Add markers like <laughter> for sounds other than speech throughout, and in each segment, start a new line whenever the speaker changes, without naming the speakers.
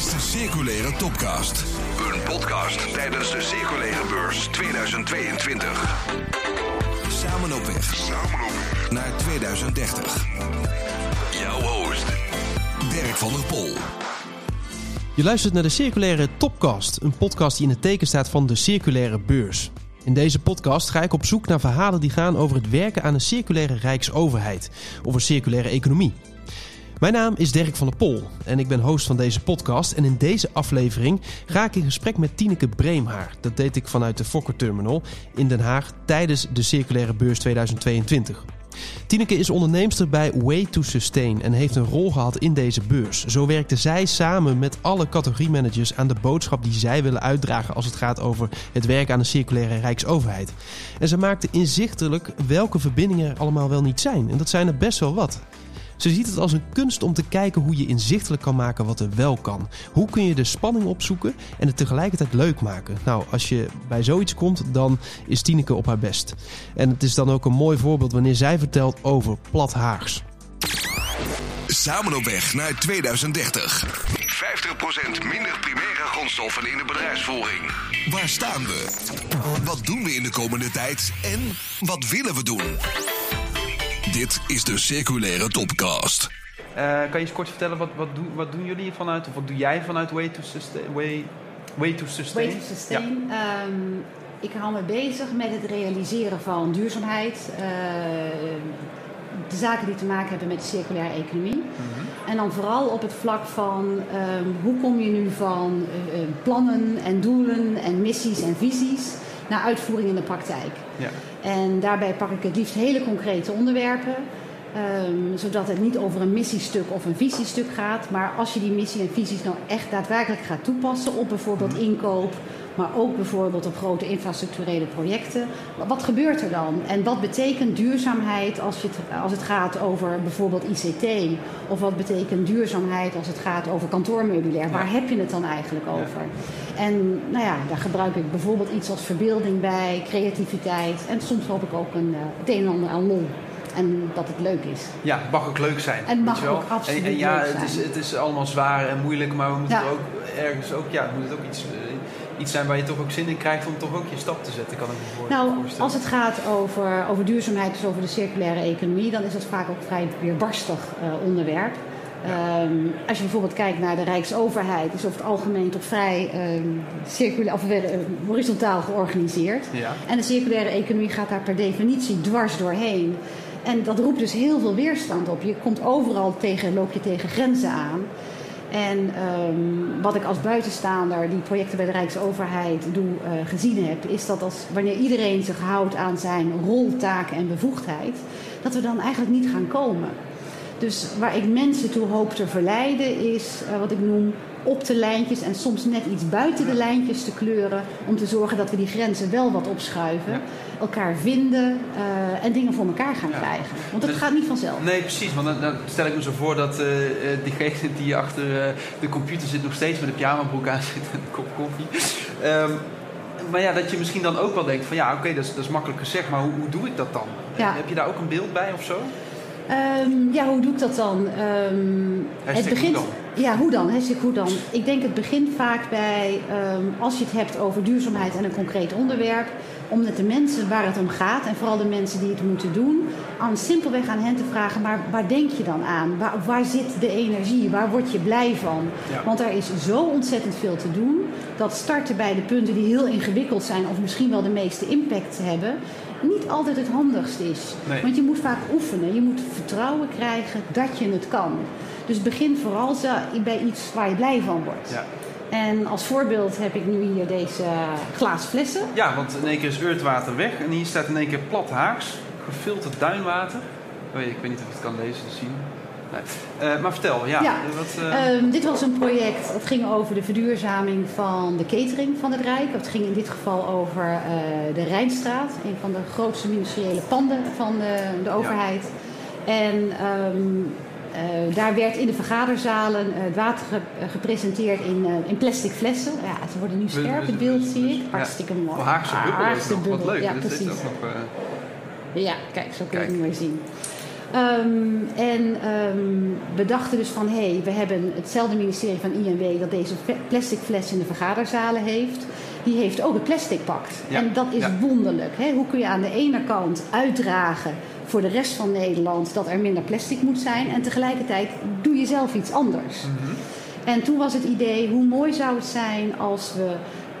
is de Circulaire Topcast. Een podcast tijdens de Circulaire Beurs 2022. Samen op weg. Samen op weg. Naar 2030. Jouw host, Dirk van der Pol.
Je luistert naar de Circulaire Topcast, een podcast die in het teken staat van de Circulaire Beurs. In deze podcast ga ik op zoek naar verhalen die gaan over het werken aan een circulaire rijksoverheid of een circulaire economie. Mijn naam is Dirk van der Pol en ik ben host van deze podcast. En in deze aflevering ga ik in gesprek met Tineke Breemhaar. Dat deed ik vanuit de Fokker Terminal in Den Haag tijdens de Circulaire Beurs 2022. Tineke is onderneemster bij Way to Sustain en heeft een rol gehad in deze beurs. Zo werkte zij samen met alle categoriemanagers aan de boodschap die zij willen uitdragen als het gaat over het werk aan een circulaire rijksoverheid. En ze maakte inzichtelijk welke verbindingen er allemaal wel niet zijn. En dat zijn er best wel wat. Ze ziet het als een kunst om te kijken hoe je inzichtelijk kan maken wat er wel kan. Hoe kun je de spanning opzoeken en het tegelijkertijd leuk maken? Nou, als je bij zoiets komt, dan is Tineke op haar best. En het is dan ook een mooi voorbeeld wanneer zij vertelt over plat Haags.
Samen op weg naar 2030. 50% minder primaire grondstoffen in de bedrijfsvoering. Waar staan we? Wat doen we in de komende tijd? En wat willen we doen? Dit is de Circulaire Topcast.
Uh, kan je eens kort vertellen, wat, wat, doen, wat doen jullie vanuit, of wat doe jij vanuit Way to Sustain? Way, way to Sustain?
Way to sustain. Ja. Um, ik hou me bezig met het realiseren van duurzaamheid. Uh, de zaken die te maken hebben met de circulaire economie. Mm -hmm. En dan vooral op het vlak van um, hoe kom je nu van uh, plannen en doelen en missies en visies naar uitvoering in de praktijk. Ja. En daarbij pak ik het liefst hele concrete onderwerpen. Um, zodat het niet over een missiestuk of een visiestuk gaat. Maar als je die missie en visies nou echt daadwerkelijk gaat toepassen op bijvoorbeeld inkoop, maar ook bijvoorbeeld op grote infrastructurele projecten. Wat gebeurt er dan? En wat betekent duurzaamheid als, je het, als het gaat over bijvoorbeeld ICT? Of wat betekent duurzaamheid als het gaat over kantoormeubilair? Waar heb je het dan eigenlijk over? En nou ja, daar gebruik ik bijvoorbeeld iets als verbeelding bij, creativiteit. En soms hoop ik ook een, het een en ander aan lol. En dat het leuk is.
Ja, het mag ook leuk zijn.
En mag ook absoluut
en, en ja,
leuk zijn.
Het is, het is allemaal zwaar en moeilijk, maar we moeten ja. er ook ergens ook, ja, moet het ook iets, iets zijn waar je toch ook zin in krijgt om toch ook je stap te zetten, kan ik me voorstellen.
Nou, als het gaat over, over duurzaamheid, dus over de circulaire economie, dan is dat vaak ook vrij weerbarstig uh, onderwerp. Ja. Um, als je bijvoorbeeld kijkt naar de Rijksoverheid, is over het algemeen toch vrij um, circulair, of, uh, horizontaal georganiseerd. Ja. En de circulaire economie gaat daar per definitie dwars doorheen. En dat roept dus heel veel weerstand op. Je komt overal tegen, loop je tegen grenzen aan. En um, wat ik als buitenstaander die projecten bij de Rijksoverheid doe, uh, gezien heb, is dat als wanneer iedereen zich houdt aan zijn rol, taak en bevoegdheid, dat we dan eigenlijk niet gaan komen. Dus waar ik mensen toe hoop te verleiden, is uh, wat ik noem op de lijntjes en soms net iets buiten de lijntjes te kleuren. Om te zorgen dat we die grenzen wel wat opschuiven. Ja. Elkaar vinden uh, en dingen voor elkaar gaan ja. krijgen. Want het dus, gaat niet vanzelf.
Nee, precies. Want dan, dan, stel ik me zo voor dat uh, diegene die achter uh, de computer zit nog steeds met een pyjamabroek aan zit en een kop koffie. Um, maar ja, dat je misschien dan ook wel denkt van ja, oké, okay, dat, dat, is makkelijk gezegd, maar hoe, hoe doe ik dat dan? Ja. Heb je daar ook een beeld bij of zo?
Um, ja, hoe doe ik dat dan? Um,
het begint. Dan?
Ja, hoe dan? Hashtag hoe dan? Ik denk het begint vaak bij, um, als je het hebt over duurzaamheid en een concreet onderwerp, om met de mensen waar het om gaat, en vooral de mensen die het moeten doen, aan simpelweg aan hen te vragen, maar waar denk je dan aan? Waar, waar zit de energie? Waar word je blij van? Ja. Want er is zo ontzettend veel te doen, dat starten bij de punten die heel ingewikkeld zijn, of misschien wel de meeste impact hebben, niet altijd het handigst is. Nee. Want je moet vaak oefenen. Je moet vertrouwen krijgen dat je het kan. Dus begin vooral bij iets waar je blij van wordt. Ja. En als voorbeeld heb ik nu hier deze glazen flessen.
Ja, want in één keer is Eurtwater weg. En hier staat in één keer plat Haags, gefilterd duinwater. Oh, ik weet niet of je het kan lezen, te zien. Nee. Uh, maar vertel, ja.
ja.
Wat,
uh... um, dit was een project dat ging over de verduurzaming van de catering van het Rijk. Het ging in dit geval over uh, de Rijnstraat, een van de grootste ministeriële panden van de, de overheid. Ja. En um, daar werd in de vergaderzalen het water ge gepresenteerd in, in plastic flessen. Ja, ze worden nu scherp in beeld, zie ik. Hartstikke mooi.
Oh, Haagse bubbel.
Haagse bubbel.
Wat leuk.
Ja,
dat
precies.
Nog,
ja, kijk, zo kun je het mooi zien. Ehm, en ehm, we dachten dus van, hé, hey, we hebben hetzelfde ministerie van INW dat deze plastic fles in de vergaderzalen heeft. Die heeft ook het plastic pakt.
Ja,
En dat is
ja.
wonderlijk. Hè? Hoe kun je aan de ene kant uitdragen voor de rest van Nederland dat er minder plastic moet zijn. En tegelijkertijd doe je zelf iets anders. En toen was het idee, hoe mooi zou het zijn als we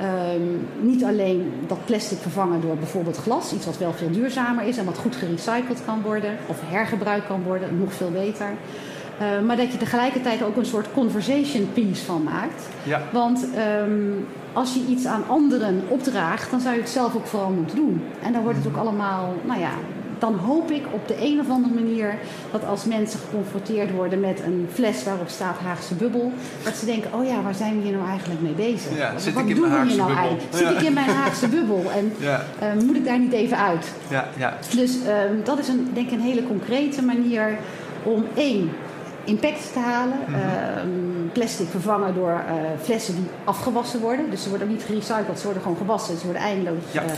ehm, niet alleen dat plastic vervangen door bijvoorbeeld glas, iets wat wel veel duurzamer is en wat goed gerecycled kan worden, of hergebruikt kan worden, nog veel beter. Eh, maar dat je tegelijkertijd ook een soort conversation piece van maakt.
Ja.
Want ehm, als je iets aan anderen opdraagt, dan zou je het zelf ook vooral moeten doen. En dan wordt het ook allemaal, nou ja, dan hoop ik op de een of andere manier dat als mensen geconfronteerd worden met een fles waarop staat Haagse bubbel, dat ze denken, oh ja, waar zijn we hier nou eigenlijk mee bezig?
Ja,
Wat doen
mijn
we hier nou
bubbel?
eigenlijk? Zit
Ja.
ik in mijn Haagse bubbel? En <laughs>
Ja.
eh, moet ik daar niet even uit?
Ja, ja.
Dus ehm, dat is een, denk ik een hele concrete manier om één impact te halen.
Mhm.
Ehm, plastic vervangen door eh, flessen die afgewassen worden. Dus ze worden ook niet gerecycled, ze worden gewoon gewassen. Ze worden eindeloos
Ja.
eh,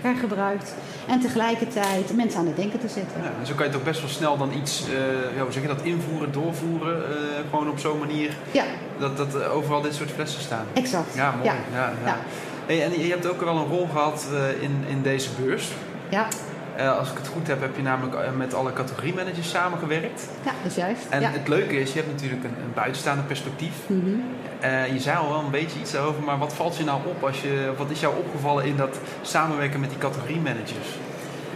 hergebruikt. En tegelijkertijd mensen aan het denken te zetten.
Ja, en zo kan je toch best wel snel dan iets, eh, ja, hoe zeg je dat, invoeren, doorvoeren. gewoon op zo'n manier
Ja,
dat, dat er overal dit soort flessen staan.
exact.
Ja, mooi. Ja. Ja. Hey, en je hebt ook wel een rol gehad eh, in, in deze beurs.
Ja,
Eh, als ik het goed heb, heb je namelijk eh, met alle categoriemanagers samengewerkt.
ja, dat is juist.
En
ja.
het leuke is, je hebt natuurlijk een, een buitenstaande perspectief.
Mhm.
Eh, je zei al wel een beetje iets over, maar wat valt je nou op? Als je, wat is jou opgevallen in dat samenwerken met die categoriemanagers?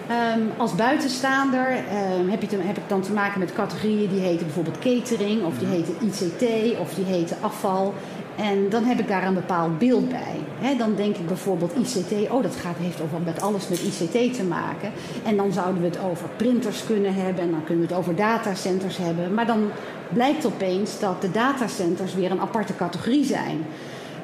Ehm, als buitenstaander ehm, heb, je te- heb ik dan te maken met categorieën die heten bijvoorbeeld catering, of die heten ICT, of die heten afval. En dan heb ik daar een bepaald beeld bij. Dan denk ik bijvoorbeeld ICT, oh dat gaat, heeft over met alles met ICT te maken. En dan zouden we het over printers kunnen hebben en dan kunnen we het over datacenters hebben. Maar dan blijkt opeens dat de datacenters weer een aparte categorie zijn.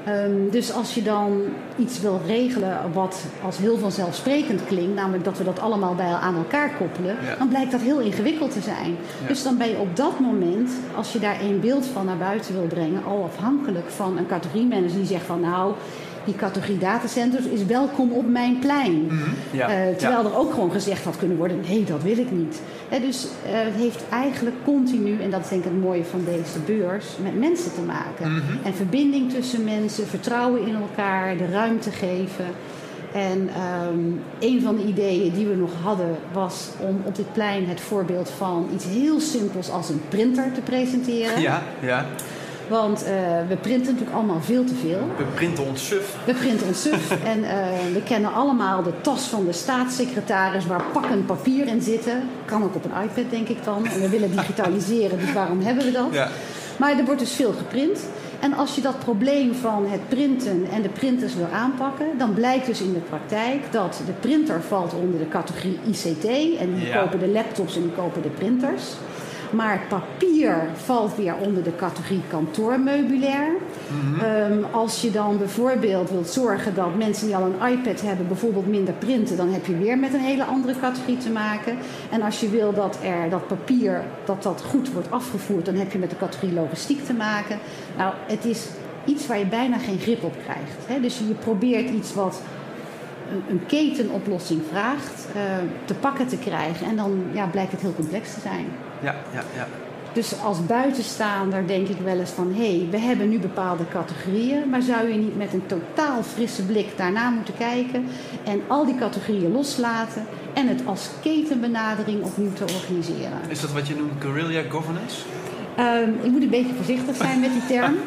Ehm, dus als je dan iets wil regelen wat als heel vanzelfsprekend klinkt, namelijk dat we dat allemaal bij aan elkaar koppelen,
Ja.
dan blijkt dat heel ingewikkeld te zijn.
Ja.
Dus dan ben je op dat moment, als je daar één beeld van naar buiten wil brengen, al afhankelijk van een categoriemanager die zegt van nou, die categorie datacenters is welkom op mijn plein.
Ja,
Eh, terwijl er ook gewoon gezegd had kunnen worden: nee, dat wil ik niet. Dus eh, het heeft eigenlijk continu, en dat is denk ik het mooie van deze beurs, met mensen te maken.
Mhm.
En verbinding tussen mensen, vertrouwen in elkaar, de ruimte geven. En ehm, een van de ideeën die we nog hadden was om op dit plein het voorbeeld van iets heel simpels als een printer te presenteren.
Ja, ja.
Want eh, we printen natuurlijk allemaal veel te veel.
We printen ons suf.
We printen ons suf <laughs> en eh, we kennen allemaal de tas van de staatssecretaris waar pakken papier in zitten. Kan ook op een iPad, denk ik dan. En we willen digitaliseren, dus waarom hebben we dat?
Ja.
Maar er wordt dus veel geprint. En als je dat probleem van het printen en de printers wil aanpakken, dan blijkt dus in de praktijk dat de printer valt onder de categorie ICT. En die
Ja.
kopen de laptops en die kopen de printers. Maar papier valt weer onder de categorie kantoormeubilair. Ehm, als je dan bijvoorbeeld wilt zorgen dat mensen die al een iPad hebben, bijvoorbeeld minder printen, dan heb je weer met een hele andere categorie te maken. En als je wil dat er dat papier dat dat goed wordt afgevoerd, dan heb je met de categorie logistiek te maken. Nou, het is iets waar je bijna geen grip op krijgt. Hè? Dus je probeert iets wat een, een ketenoplossing vraagt eh, te pakken te krijgen. En dan ja, blijkt het heel complex te zijn.
Ja, ja, ja.
Dus als buitenstaander denk ik wel eens van... hé, hey, we hebben nu bepaalde categorieën... maar zou je niet met een totaal frisse blik daarna moeten kijken... en al die categorieën loslaten... en het als ketenbenadering opnieuw te organiseren?
Is dat wat je noemt guerrilla governance?
Ehm, ik moet een beetje voorzichtig zijn met die term. <laughs>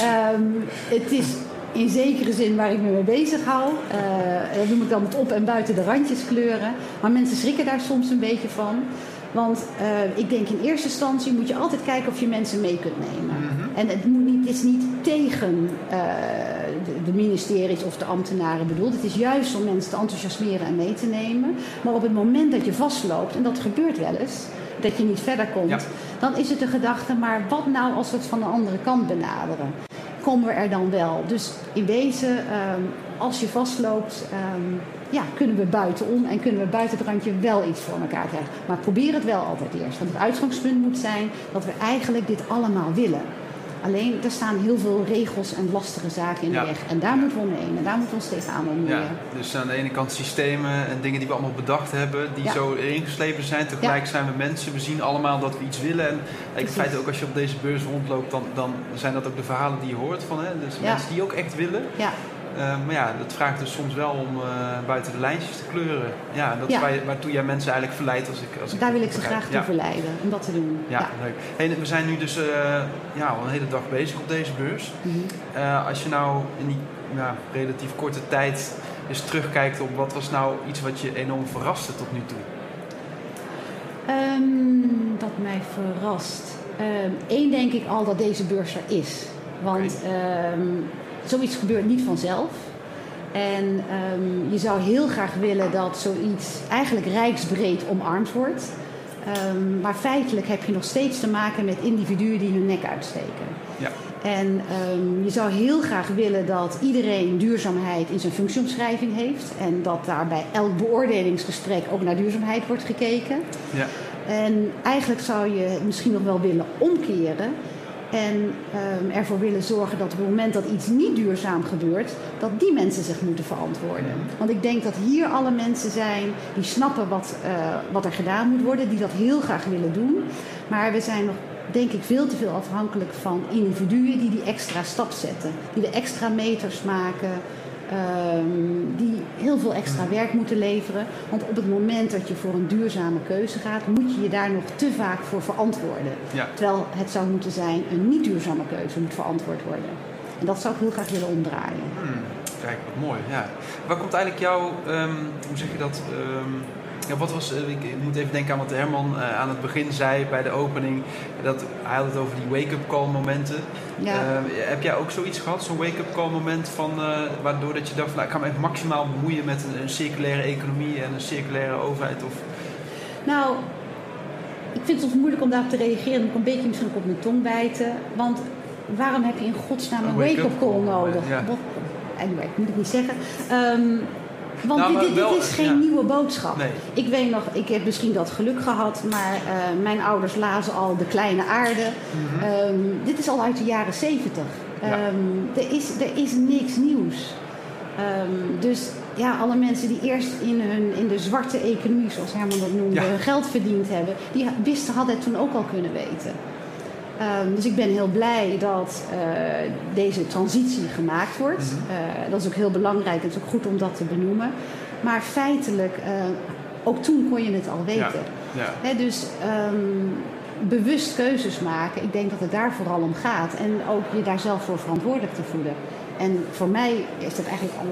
Ehm, het is in zekere zin waar ik me mee bezig hou. Eh, dat noem ik dan het op en buiten de randjes kleuren. Maar mensen schrikken daar soms een beetje van. Want eh, ik denk in eerste instantie moet je altijd kijken of je mensen mee kunt nemen. En het, moet niet, het is niet tegen eh, de, de ministeries of de ambtenaren bedoeld. Het is juist om mensen te enthousiasmeren en mee te nemen. Maar op het moment dat je vastloopt, en dat gebeurt wel eens, dat je niet verder komt,
Ja.
dan is het de gedachte, maar wat nou als we het van de andere kant benaderen? Komen we er dan wel? Dus in wezen, ehm, als je vastloopt, ehm, ja, kunnen we buitenom en kunnen we buiten het randje wel iets voor elkaar krijgen. Maar probeer het wel altijd eerst. Want het uitgangspunt moet zijn dat we eigenlijk dit allemaal willen. Alleen er staan heel veel regels en lastige zaken in
Ja.
de weg. En daar moeten we omheen. En daar moeten we ons tegenaan bemoeien.
Ja, dus aan de ene kant systemen en dingen die we allemaal bedacht hebben, die
Ja.
zo ingeslepen zijn. Tegelijk zijn we mensen, we zien allemaal dat we iets willen. En in
Precies.
feite ook als je op deze beurs rondloopt, dan, dan zijn dat ook de verhalen die je hoort van hè? Dus mensen die ook echt willen.
Ja,
Eh, maar ja, dat vraagt dus soms wel om eh, buiten de lijntjes te kleuren. Ja, dat
Ja.
is waar waartoe jij mensen eigenlijk verleidt als ik als
daar wil ik ze graag toe verleiden om dat te doen.
Ja, leuk. Hey, we zijn nu dus eh, ja, al een hele dag bezig op deze beurs.
Mhm.
Eh, als je nou in die ja, relatief korte tijd eens terugkijkt op wat was nou iets wat je enorm verraste tot nu toe?
Ehm, wat mij verrast. Eén denk ik al dat deze beurs er is. Want ehm, zoiets gebeurt niet vanzelf. En ehm, je zou heel graag willen dat zoiets eigenlijk rijksbreed omarmd wordt. Ehm, maar feitelijk heb je nog steeds te maken met individuen die hun nek uitsteken.
Ja.
En ehm, je zou heel graag willen dat iedereen duurzaamheid in zijn functieomschrijving heeft. En dat daar bij elk beoordelingsgesprek ook naar duurzaamheid wordt gekeken.
Ja.
En eigenlijk zou je misschien nog wel willen omkeren. En ehm, ervoor willen zorgen dat op het moment dat iets niet duurzaam gebeurt, dat die mensen zich moeten verantwoorden. Want ik denk dat hier alle mensen zijn die snappen wat, eh, wat er gedaan moet worden, die dat heel graag willen doen. Maar we zijn nog, denk ik, veel te veel afhankelijk van individuen die die extra stap zetten. Die de extra meters maken, ehm, die heel veel extra werk moeten leveren. Want op het moment dat je voor een duurzame keuze gaat, moet je je daar nog te vaak voor verantwoorden.
Ja.
Terwijl het zou moeten zijn, een niet duurzame keuze moet verantwoord worden. En dat zou ik heel graag willen omdraaien.
Hmm, kijk, wat mooi. Ja. Waar komt eigenlijk jouw, ehm, hoe zeg je dat? ehm, ja, wat was, eh, ik, ik moet even denken aan wat Herman eh, aan het begin zei bij de opening. Dat, hij had het over die wake-up call momenten.
Ja.
Eh, heb jij ook zoiets gehad, zo'n wake-up call moment van, waardoor dat je dacht, van, nou, ik ga me echt maximaal bemoeien met een, een circulaire economie en een circulaire overheid? Of,
Nou, ik vind het soms moeilijk om daarop te reageren. Ik een beetje misschien ook op mijn tong bijten. Want waarom heb je in godsnaam een
wake-up
call
call,
nodig?
ja.
Anyway, moet ik niet zeggen. Ehm, want
Nou,
dit, is geen
ja.
nieuwe boodschap.
Nee.
Ik weet nog, ik heb misschien dat geluk gehad, maar eh, mijn ouders lazen al De Kleine Aarde. Ehm, dit is al uit de jaren zeventig.
Mhm.
Ehm, er, is, er is niks nieuws. Ehm, dus ja, alle mensen die eerst in, hun, in de zwarte economie, zoals Herman dat noemde,
Ja.
geld verdiend hebben, die wisten, hadden het toen ook al kunnen weten. Ehm, dus ik ben heel blij dat eh, deze transitie gemaakt wordt. Eh, dat is ook heel belangrijk. Het is ook goed om dat te benoemen. Maar feitelijk, eh, ook toen kon je het al weten.
ja.
Dus ehm, bewust keuzes maken, ik denk dat het daar vooral om gaat. En ook je daar zelf voor verantwoordelijk te voelen. En voor mij is dat eigenlijk al,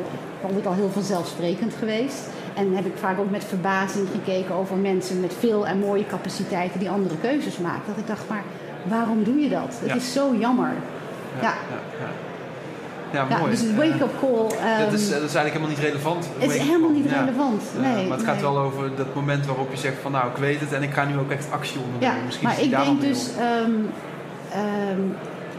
altijd al heel vanzelfsprekend geweest. En heb ik vaak ook met verbazing gekeken over mensen met veel en mooie capaciteiten die andere keuzes maken. Dat ik dacht, maar waarom doe je dat? Het
Ja.
is zo jammer. Ja,
ja, ja. Ja,
ja,
mooi.
dus het wake-up call.
dat, is,
ehm,
dat is eigenlijk helemaal niet relevant.
het is helemaal niet
Ja.
relevant.
Ja,
Nee,
maar het gaat
nee.
wel over dat moment waarop je zegt van nou, ik weet het en ik ga nu ook echt actie
Ja,
ondernemen. Misschien
maar ik denk dus ehm, ehm,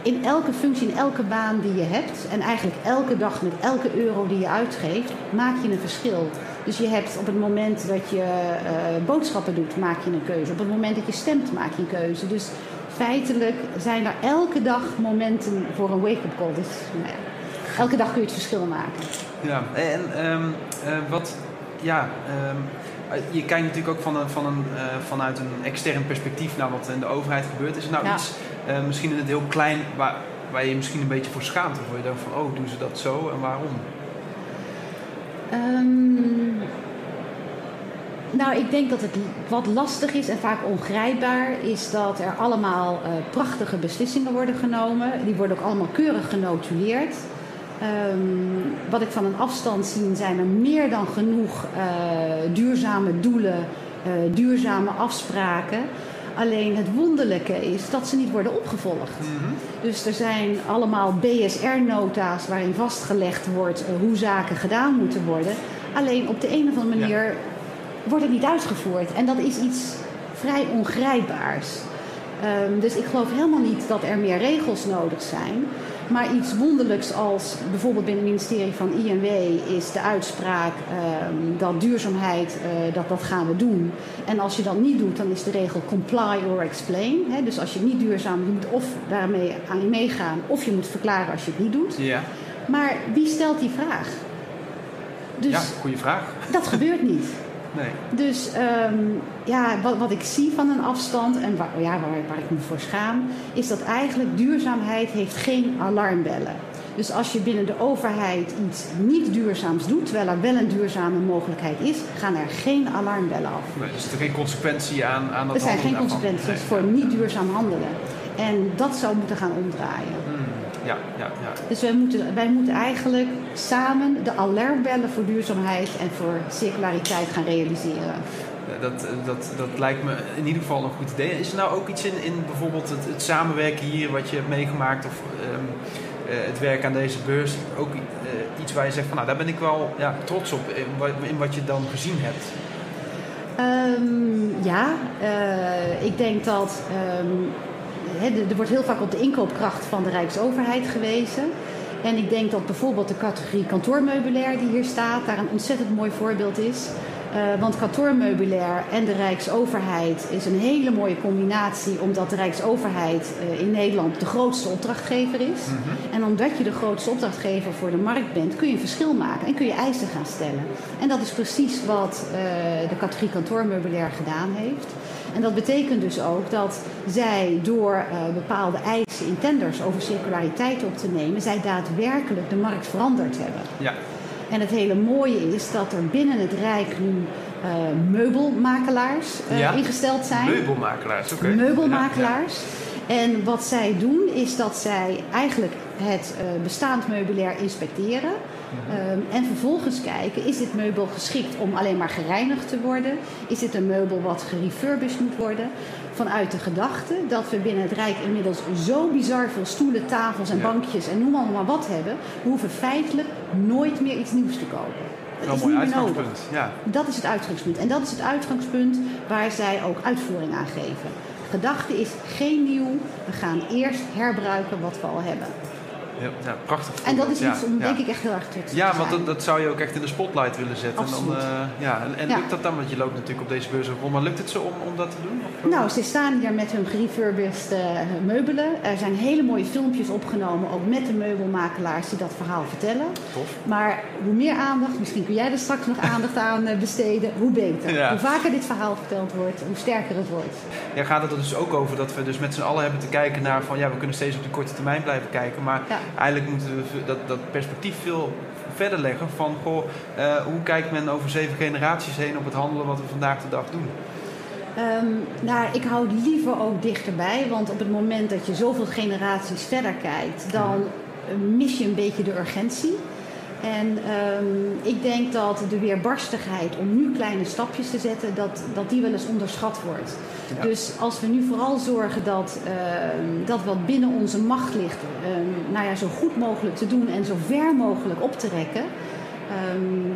in elke functie, in elke baan die je hebt, en eigenlijk elke dag met elke euro die je uitgeeft, maak je een verschil. Dus je hebt op het moment dat je eh, boodschappen doet, maak je een keuze. Op het moment dat je stemt, maak je een keuze. Dus feitelijk zijn er elke dag momenten voor een wake-up call. Dus nou ja, elke dag kun je het verschil maken.
Ja, en ehm, eh, wat, ja, ehm, eh, je kijkt natuurlijk ook van een, van een, eh, vanuit een extern perspectief naar wat in de overheid gebeurt. Is er nou
Ja.
iets, misschien in het heel klein, waar, waar je misschien een beetje voor schaamt? Of waar je denkt van, oh, doen ze dat zo en waarom?
Ehm, nou, ik denk dat het wat lastig is en vaak ongrijpbaar is dat er allemaal eh, prachtige beslissingen worden genomen. Die worden ook allemaal keurig genotuleerd. Ehm, wat ik van een afstand zie, zijn er meer dan genoeg eh, duurzame doelen, eh, duurzame afspraken. Alleen het wonderlijke is dat ze niet worden opgevolgd. Dus er zijn allemaal BSR-nota's waarin vastgelegd wordt hoe zaken gedaan moeten worden. Alleen op de een of andere manier wordt het niet uitgevoerd. En dat is iets vrij ongrijpbaars. Ehm, dus ik geloof helemaal niet dat er meer regels nodig zijn. Maar iets wonderlijks als bijvoorbeeld binnen het ministerie van INW is de uitspraak ehm, dat duurzaamheid, eh, dat, dat gaan we doen. En als je dat niet doet, dan is de regel comply or explain. Dus als je niet duurzaam doet, of daarmee aan meegaan, of je moet verklaren als je het niet doet.
Ja,
Maar wie stelt die vraag? Dus
ja goede vraag.
dat gebeurt niet.
Nee.
Dus ehm, ja, wat, wat ik zie van een afstand en waar, ja, waar, waar ik me voor schaam, is dat eigenlijk duurzaamheid heeft geen alarmbellen. Dus als je binnen de overheid iets niet duurzaams doet, terwijl er wel een duurzame mogelijkheid is, gaan er geen alarmbellen af.
nee. Dus er is geen consequentie aan, aan dat
Er zijn geen consequenties
Nee.
voor niet duurzaam handelen. En dat zou moeten gaan omdraaien.
Hmm, Ja, ja, ja.
Dus wij moeten, wij moeten eigenlijk samen de alarmbellen voor duurzaamheid en voor circulariteit gaan realiseren.
Dat, dat, dat lijkt me in ieder geval een goed idee. Is er nou ook iets in, in bijvoorbeeld het, het samenwerken hier, wat je hebt meegemaakt, of ehm, eh, het werk aan deze beurs, ook eh, iets waar je zegt van nou daar ben ik wel ja, trots op in wat, in wat je dan gezien hebt?
Ehm, ja, eh, ik denk dat. ehm, er- wordt heel vaak op de inkoopkracht van de Rijksoverheid gewezen. En ik denk dat bijvoorbeeld de categorie kantoormeubilair die hier staat, daar een ontzettend mooi voorbeeld is. Eh, want kantoormeubilair en de Rijksoverheid is een hele mooie combinatie, omdat de Rijksoverheid eh, in Nederland de grootste opdrachtgever is. En omdat je de grootste opdrachtgever voor de markt bent, kun je een verschil maken en kun je eisen gaan stellen. En dat is precies wat eh, de categorie kantoormeubilair gedaan heeft. En dat betekent dus ook dat zij door eh, bepaalde eisen in tenders over circulariteit op te nemen, zij daadwerkelijk de markt veranderd hebben.
Ja,
En het hele mooie is dat er binnen het Rijk nu eh, meubelmakelaars eh,
Ja.
ingesteld zijn.
meubelmakelaars, oké.
Meubelmakelaars. En wat zij doen is dat zij eigenlijk het eh, bestaand meubilair inspecteren. Ehm, en vervolgens kijken, is dit meubel geschikt om alleen maar gereinigd te worden? Is dit een meubel wat gerefurbished moet worden? Vanuit de gedachte dat we binnen het Rijk inmiddels zo bizar veel stoelen, tafels en
Ja.
bankjes en noem allemaal maar wat hebben. We hoeven feitelijk nooit meer iets nieuws te kopen. Dat is
mooi uitgangspunt. Ja.
Dat is het uitgangspunt. En dat is het uitgangspunt waar zij ook uitvoering aan geven. De gedachte is geen nieuw. We gaan eerst herbruiken wat we al hebben.
Ja, prachtig.
En dat is iets om,
ja,
denk
ja.
ik, echt heel erg trots op
Ja,
te
want dat, dat zou je ook echt in de spotlight willen zetten. En, dan,
Absoluut.
eh, ja, en, en lukt dat dan? Want je loopt natuurlijk op deze beurs rond. Maar lukt het zo om, om dat te doen? Of, eh?
Nou, ze staan hier met hun gerefurbished eh, meubelen. Er zijn hele mooie filmpjes opgenomen, ook met de meubelmakelaars die dat verhaal vertellen.
Tof.
Maar hoe meer aandacht, misschien kun jij er straks nog aandacht aan besteden, hoe beter. Hoe vaker dit verhaal verteld wordt, hoe sterker het wordt.
Ja, gaat het er dus ook over dat we dus met z'n allen hebben te kijken naar van ja, we kunnen steeds op de korte termijn blijven kijken. Maar
Ja.
Eigenlijk moeten we dat, dat perspectief veel verder leggen van goh, eh, hoe kijkt men over zeven generaties heen op het handelen wat we vandaag de dag doen.
Ehm, nou, ik hou liever ook dichterbij, want op het moment dat je zoveel generaties verder kijkt, dan eh, mis je een beetje de urgentie. En ehm, ik denk dat de weerbarstigheid om nu kleine stapjes te zetten, dat, dat die wel eens onderschat wordt.
Ja.
Dus als we nu vooral zorgen dat, ehm, dat wat binnen onze macht ligt, ehm, nou ja, zo goed mogelijk te doen en zo ver mogelijk op te rekken.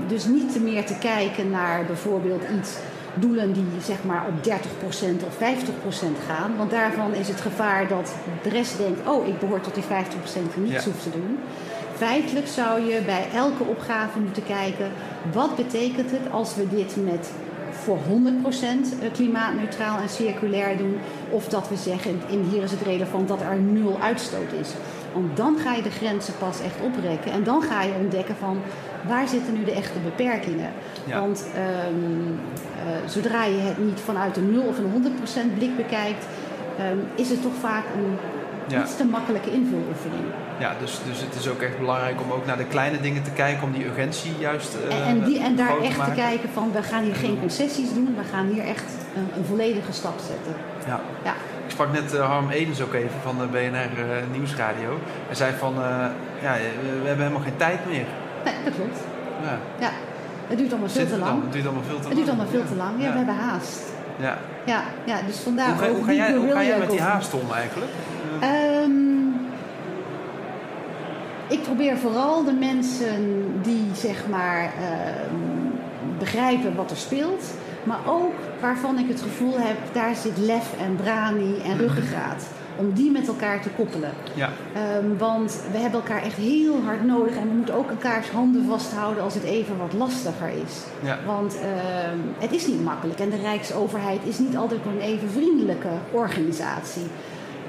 Dus niet te meer te kijken naar bijvoorbeeld iets, doelen die zeg maar op 30% of 50% gaan. Want daarvan is het gevaar dat de rest denkt, oh ik behoor tot die 50% die niets
Ja.
hoeft te doen. Feitelijk zou je bij elke opgave moeten kijken, wat betekent het als we dit met voor 100% klimaatneutraal en circulair doen. Of dat we zeggen, in hier is het relevant dat er nul uitstoot is. Want dan ga je de grenzen pas echt oprekken. En dan ga je ontdekken van waar zitten nu de echte beperkingen.
Ja.
Want ehm, eh, zodra je het niet vanuit een 0 of een 100% blik bekijkt, ehm, is het toch vaak een
Ja.
iets te makkelijke invuloefening.
Ja, dus, dus het is ook echt belangrijk om ook naar de kleine dingen te kijken, om die urgentie juist eh,
En, en, die, en daar
te
echt te kijken van, we gaan hier geen concessies doen, we gaan hier echt een, een volledige stap zetten.
Ja.
Ja.
Ik sprak net eh, Harm Edens ook even van de BNR eh, Nieuwsradio. Hij zei van, ja, we hebben helemaal geen tijd meer.
Nee, dat klopt.
Ja.
Ja. Het duurt allemaal veel
Zit
te
het
lang.
Het duurt allemaal veel te
Het
lang.
duurt allemaal veel te lang. Ja,
Ja.
we hebben haast.
Ja.
Ja, ja dus vandaar
Hoe, ga,
ook
hoe, ga
die
jij, hoe ga
guerrilla
jij met die haast om eigenlijk? Eh,
Ehm, ik probeer vooral de mensen die zeg maar ehm, begrijpen wat er speelt, maar ook waarvan ik het gevoel heb, daar zit lef en brani en ruggengraat. Om die met elkaar te koppelen.
Ja.
Ehm, want we hebben elkaar echt heel hard nodig en we moeten ook elkaars handen vasthouden als het even wat lastiger is.
Ja.
Want ehm, het is niet makkelijk en de Rijksoverheid is niet altijd een even vriendelijke organisatie.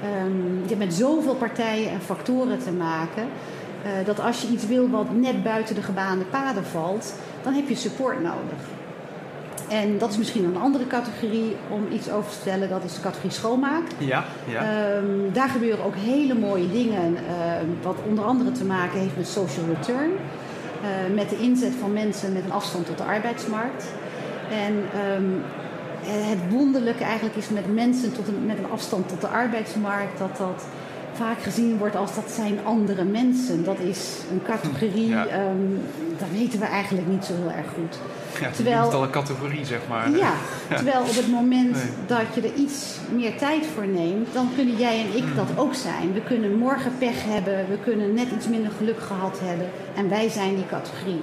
Ehm, je hebt met zoveel partijen en factoren te maken. eh, dat als je iets wil wat net buiten de gebaande paden valt, dan heb je support nodig. En dat is misschien een andere categorie om iets over te vertellen. Dat is de categorie schoonmaak.
Ja, ja.
Ehm, daar gebeuren ook hele mooie dingen. ehm, wat onder andere te maken heeft met social return. eh, met de inzet van mensen met een afstand tot de arbeidsmarkt. En ehm, het wonderlijke eigenlijk is met mensen tot een, met een afstand tot de arbeidsmarkt... dat dat vaak gezien wordt als dat zijn andere mensen. Dat is een categorie,
Ja.
ehm, dat weten we eigenlijk niet zo heel erg goed.
ja
terwijl-
je noemt al een categorie, zeg maar.
Ja, terwijl op het moment
Nee.
dat je er iets meer tijd voor neemt, dan kunnen jij en ik dat ook zijn. We kunnen morgen pech hebben, we kunnen net iets minder geluk gehad hebben en wij zijn die categorie.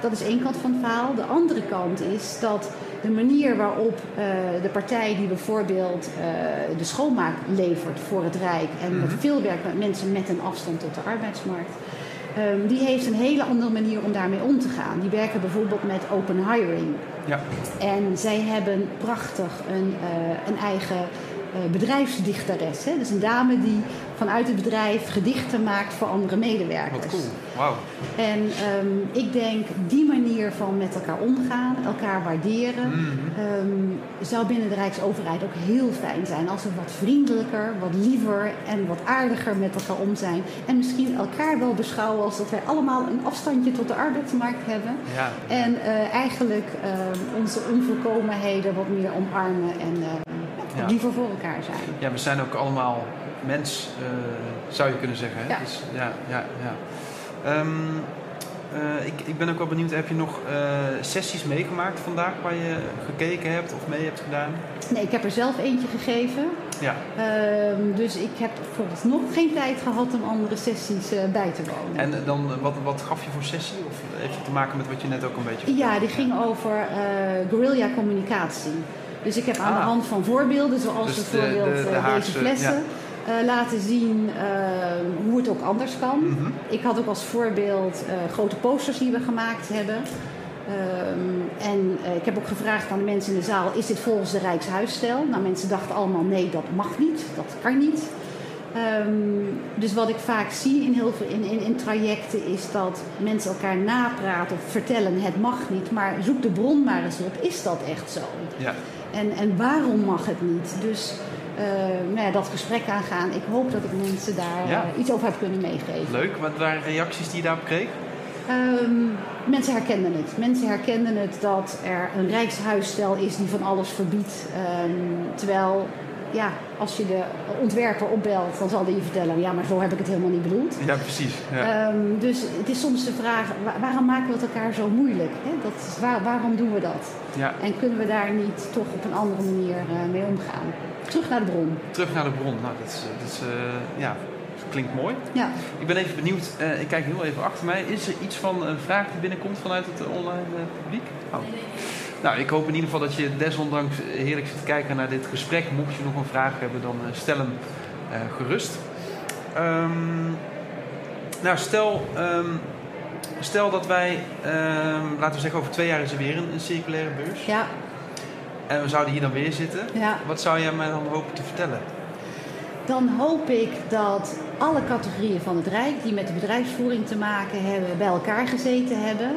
Dat is één kant van het verhaal. De andere kant is dat de manier waarop eh, de partij die bijvoorbeeld eh, de schoonmaak levert voor het Rijk en met veel werk met mensen met een afstand tot de arbeidsmarkt, ehm, die heeft een hele andere manier om daarmee om te gaan. Die werken bijvoorbeeld met open hiring.
Ja.
En zij hebben prachtig een, eh, een eigen bedrijfsdichteres. Hè? Dus een dame die vanuit het bedrijf gedichten maakt voor andere medewerkers.
Wat cool. Wauw.
En ehm, ik denk die manier van met elkaar omgaan, elkaar waarderen, ehm, zou binnen de Rijksoverheid ook heel fijn zijn als we wat vriendelijker, wat liever en wat aardiger met elkaar om zijn. En misschien elkaar wel beschouwen als dat wij allemaal een afstandje tot de arbeidsmarkt hebben.
Ja.
En eh, eigenlijk ehm, onze onvolkomenheden wat meer omarmen en eh,
Ja.
liever voor elkaar zijn.
Ja, we zijn ook allemaal mens, eh, zou je kunnen zeggen. Hè?
Ja.
Dus, ja, ja, ja. Ehm, eh, ik, ik ben ook wel benieuwd, heb je nog eh, sessies meegemaakt vandaag waar je gekeken hebt of mee hebt gedaan?
Nee, ik heb er zelf eentje gegeven.
Ja,
Ehm, dus ik heb vooralsnog geen tijd gehad om andere sessies bij te wonen.
en dan wat, wat gaf je voor sessie? Of heeft het te maken met wat je net ook een beetje
Ja, die ging over guerrilla communicatie. Dus ik heb aan de
Ah.
hand van voorbeelden, zoals
Dus
bijvoorbeeld
de- de
eh, deze flessen, eh, laten zien eh, hoe het ook anders kan.
Mhm.
Ik had ook als voorbeeld grote posters die we gemaakt hebben. Ehm, en ik heb ook gevraagd aan de mensen in de zaal: is dit volgens de Rijkshuisstijl? Nou, mensen dachten allemaal: nee, dat mag niet, dat kan niet. Ehm, dus wat ik vaak zie in, heel veel, in, in, in trajecten is dat mensen elkaar napraten of vertellen: het mag niet, maar zoek de bron maar eens op. Is dat echt zo?
Ja,
En, en waarom mag het niet? Dus eh, nou ja, dat gesprek aangaan. Ik hoop dat ik mensen daar
Ja.
eh, iets over heb kunnen meegeven.
leuk. Wat waren reacties die je daarop kreeg?
Ehm, mensen herkenden het. Mensen herkenden het dat er een rijkshuisstijl is die van alles verbiedt. Ehm, terwijl, ja, als je de ontwerper opbelt, dan zal die je vertellen... ja, maar zo heb ik het helemaal niet bedoeld.
Ja, precies. Ja.
Ehm, dus het is soms de vraag, wa- waarom maken we het elkaar zo moeilijk? Hè? Dat is, waar, waarom doen we dat?
ja.
En kunnen we daar niet toch op een andere manier eh, mee omgaan? Terug naar de bron.
Terug naar de bron. Nou, dat, is, dat is, eh, ja, klinkt mooi.
Ja.
Ik ben even benieuwd, eh, ik kijk heel even achter mij. Is er iets van een vraag die binnenkomt vanuit het eh, online eh, publiek? Oh. Nou, ik hoop in ieder geval dat je desondanks heerlijk zit te kijken naar dit gesprek. Mocht je nog een vraag hebben, dan eh, stel hem eh, gerust. Ehm, nou, stel, ehm, stel dat wij, ehm, laten we zeggen over twee jaar is er weer een, een circulaire beurs.
Ja,
En we zouden hier dan weer zitten.
ja.
Wat zou jij mij dan hopen te vertellen?
Dan hoop ik dat alle categorieën van het Rijk die met de bedrijfsvoering te maken hebben, bij elkaar gezeten hebben.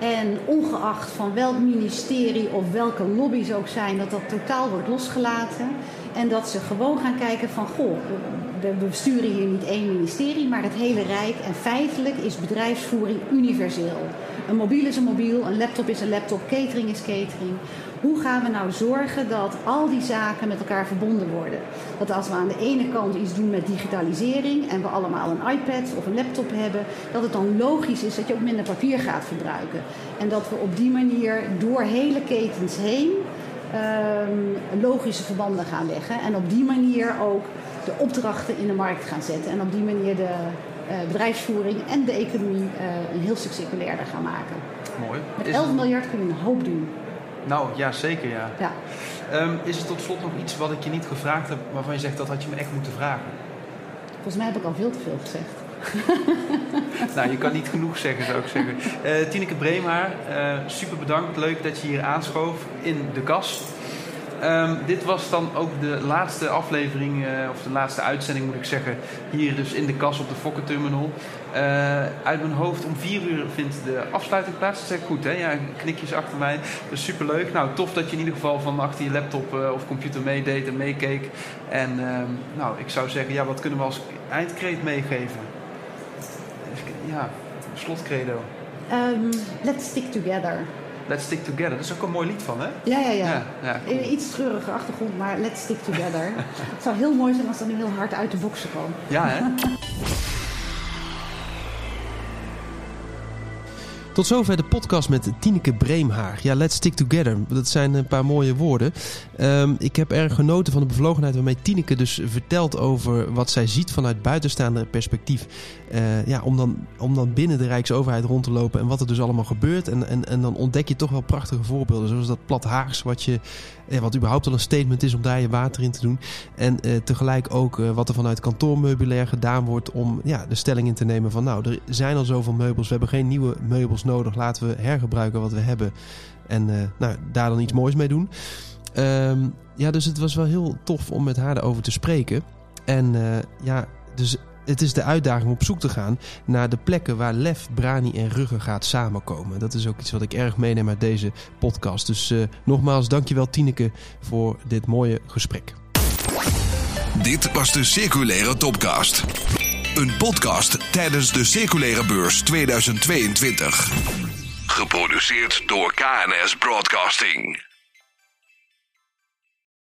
En ongeacht van welk ministerie of welke lobby's ook zijn, dat dat totaal wordt losgelaten. En dat ze gewoon gaan kijken van, goh, we besturen hier niet één ministerie, maar het hele Rijk. En feitelijk is bedrijfsvoering universeel. Een mobiel is een mobiel, een laptop is een laptop, catering is catering. Hoe gaan we nou zorgen dat al die zaken met elkaar verbonden worden? Dat als we aan de ene kant iets doen met digitalisering en we allemaal een iPad of een laptop hebben, dat het dan logisch is dat je ook minder papier gaat verbruiken. En dat we op die manier door hele ketens heen ehm, logische verbanden gaan leggen. En op die manier ook de opdrachten in de markt gaan zetten. En op die manier de eh, bedrijfsvoering en de economie eh, een heel stuk circulairder gaan maken.
Mooi.
Met
Is-
11 miljard kunnen we een hoop doen.
Nou, ja, zeker ja.
Ja.
Ehm, is er tot slot nog iets wat ik je niet gevraagd heb, waarvan je zegt dat had je me echt moeten vragen?
Volgens mij heb ik al veel te veel gezegd. <laughs>
nou, je kan niet genoeg zeggen, zou ik zeggen. Uh, <laughs> Tineke Breemaar, uh, super bedankt. Leuk dat je hier aanschoof in de kast. Um, dit was dan ook de laatste aflevering, uh, of de laatste uitzending moet ik zeggen, hier dus in de kas op de Fokkerterminal. Uh, uit mijn hoofd om vier uur vindt de afsluiting plaats. Dat zeg ik goed, hè? Ja, knikjes achter mij. Dus superleuk. Nou, tof dat je in ieder geval van achter je laptop uh, of computer meedeed en meekeek. En um, nou, ik zou zeggen, ja, wat kunnen we als eindkreet meegeven? Ja, slotcredo.
Um, let's stick together.
Let's Stick Together. Dat is ook een mooi lied van, hè?
Ja, ja, ja.
ja, ja cool.
Iets treurige achtergrond, maar Let's Stick Together. <laughs> het zou heel mooi zijn als dat nu heel hard uit de boksen kwam.
Ja, hè? <laughs>
Tot zover de podcast met Tineke Breemhaar. Ja, let's stick together. Dat zijn een paar mooie woorden. Um, ik heb erg genoten van de bevlogenheid waarmee Tineke dus vertelt over wat zij ziet vanuit buitenstaande perspectief. Uh, ja, om dan, om dan binnen de Rijksoverheid rond te lopen en wat er dus allemaal gebeurt. En, en, en dan ontdek je toch wel prachtige voorbeelden. Zoals dat plat Haags, wat, je, ja, wat überhaupt al een statement is om daar je water in te doen. En uh, tegelijk ook wat er vanuit kantoormeubilair gedaan wordt om ja, de stelling in te nemen van nou, er zijn al zoveel meubels. We hebben geen nieuwe meubels nodig. Laten we hergebruiken wat we hebben. En uh, nou, daar dan iets moois mee doen. Um, ja, dus het was wel heel tof om met haar erover te spreken. En uh, ja, dus het is de uitdaging om op zoek te gaan naar de plekken waar lef, brani en ruggengraat samenkomen. Dat is ook iets wat ik erg meeneem uit deze podcast. Dus uh, nogmaals, dankjewel Tineke voor dit mooie gesprek.
Dit was de Circulaire Topcast. Een podcast tijdens de Circulaire Beurs 2022. Geproduceerd door KNS Broadcasting.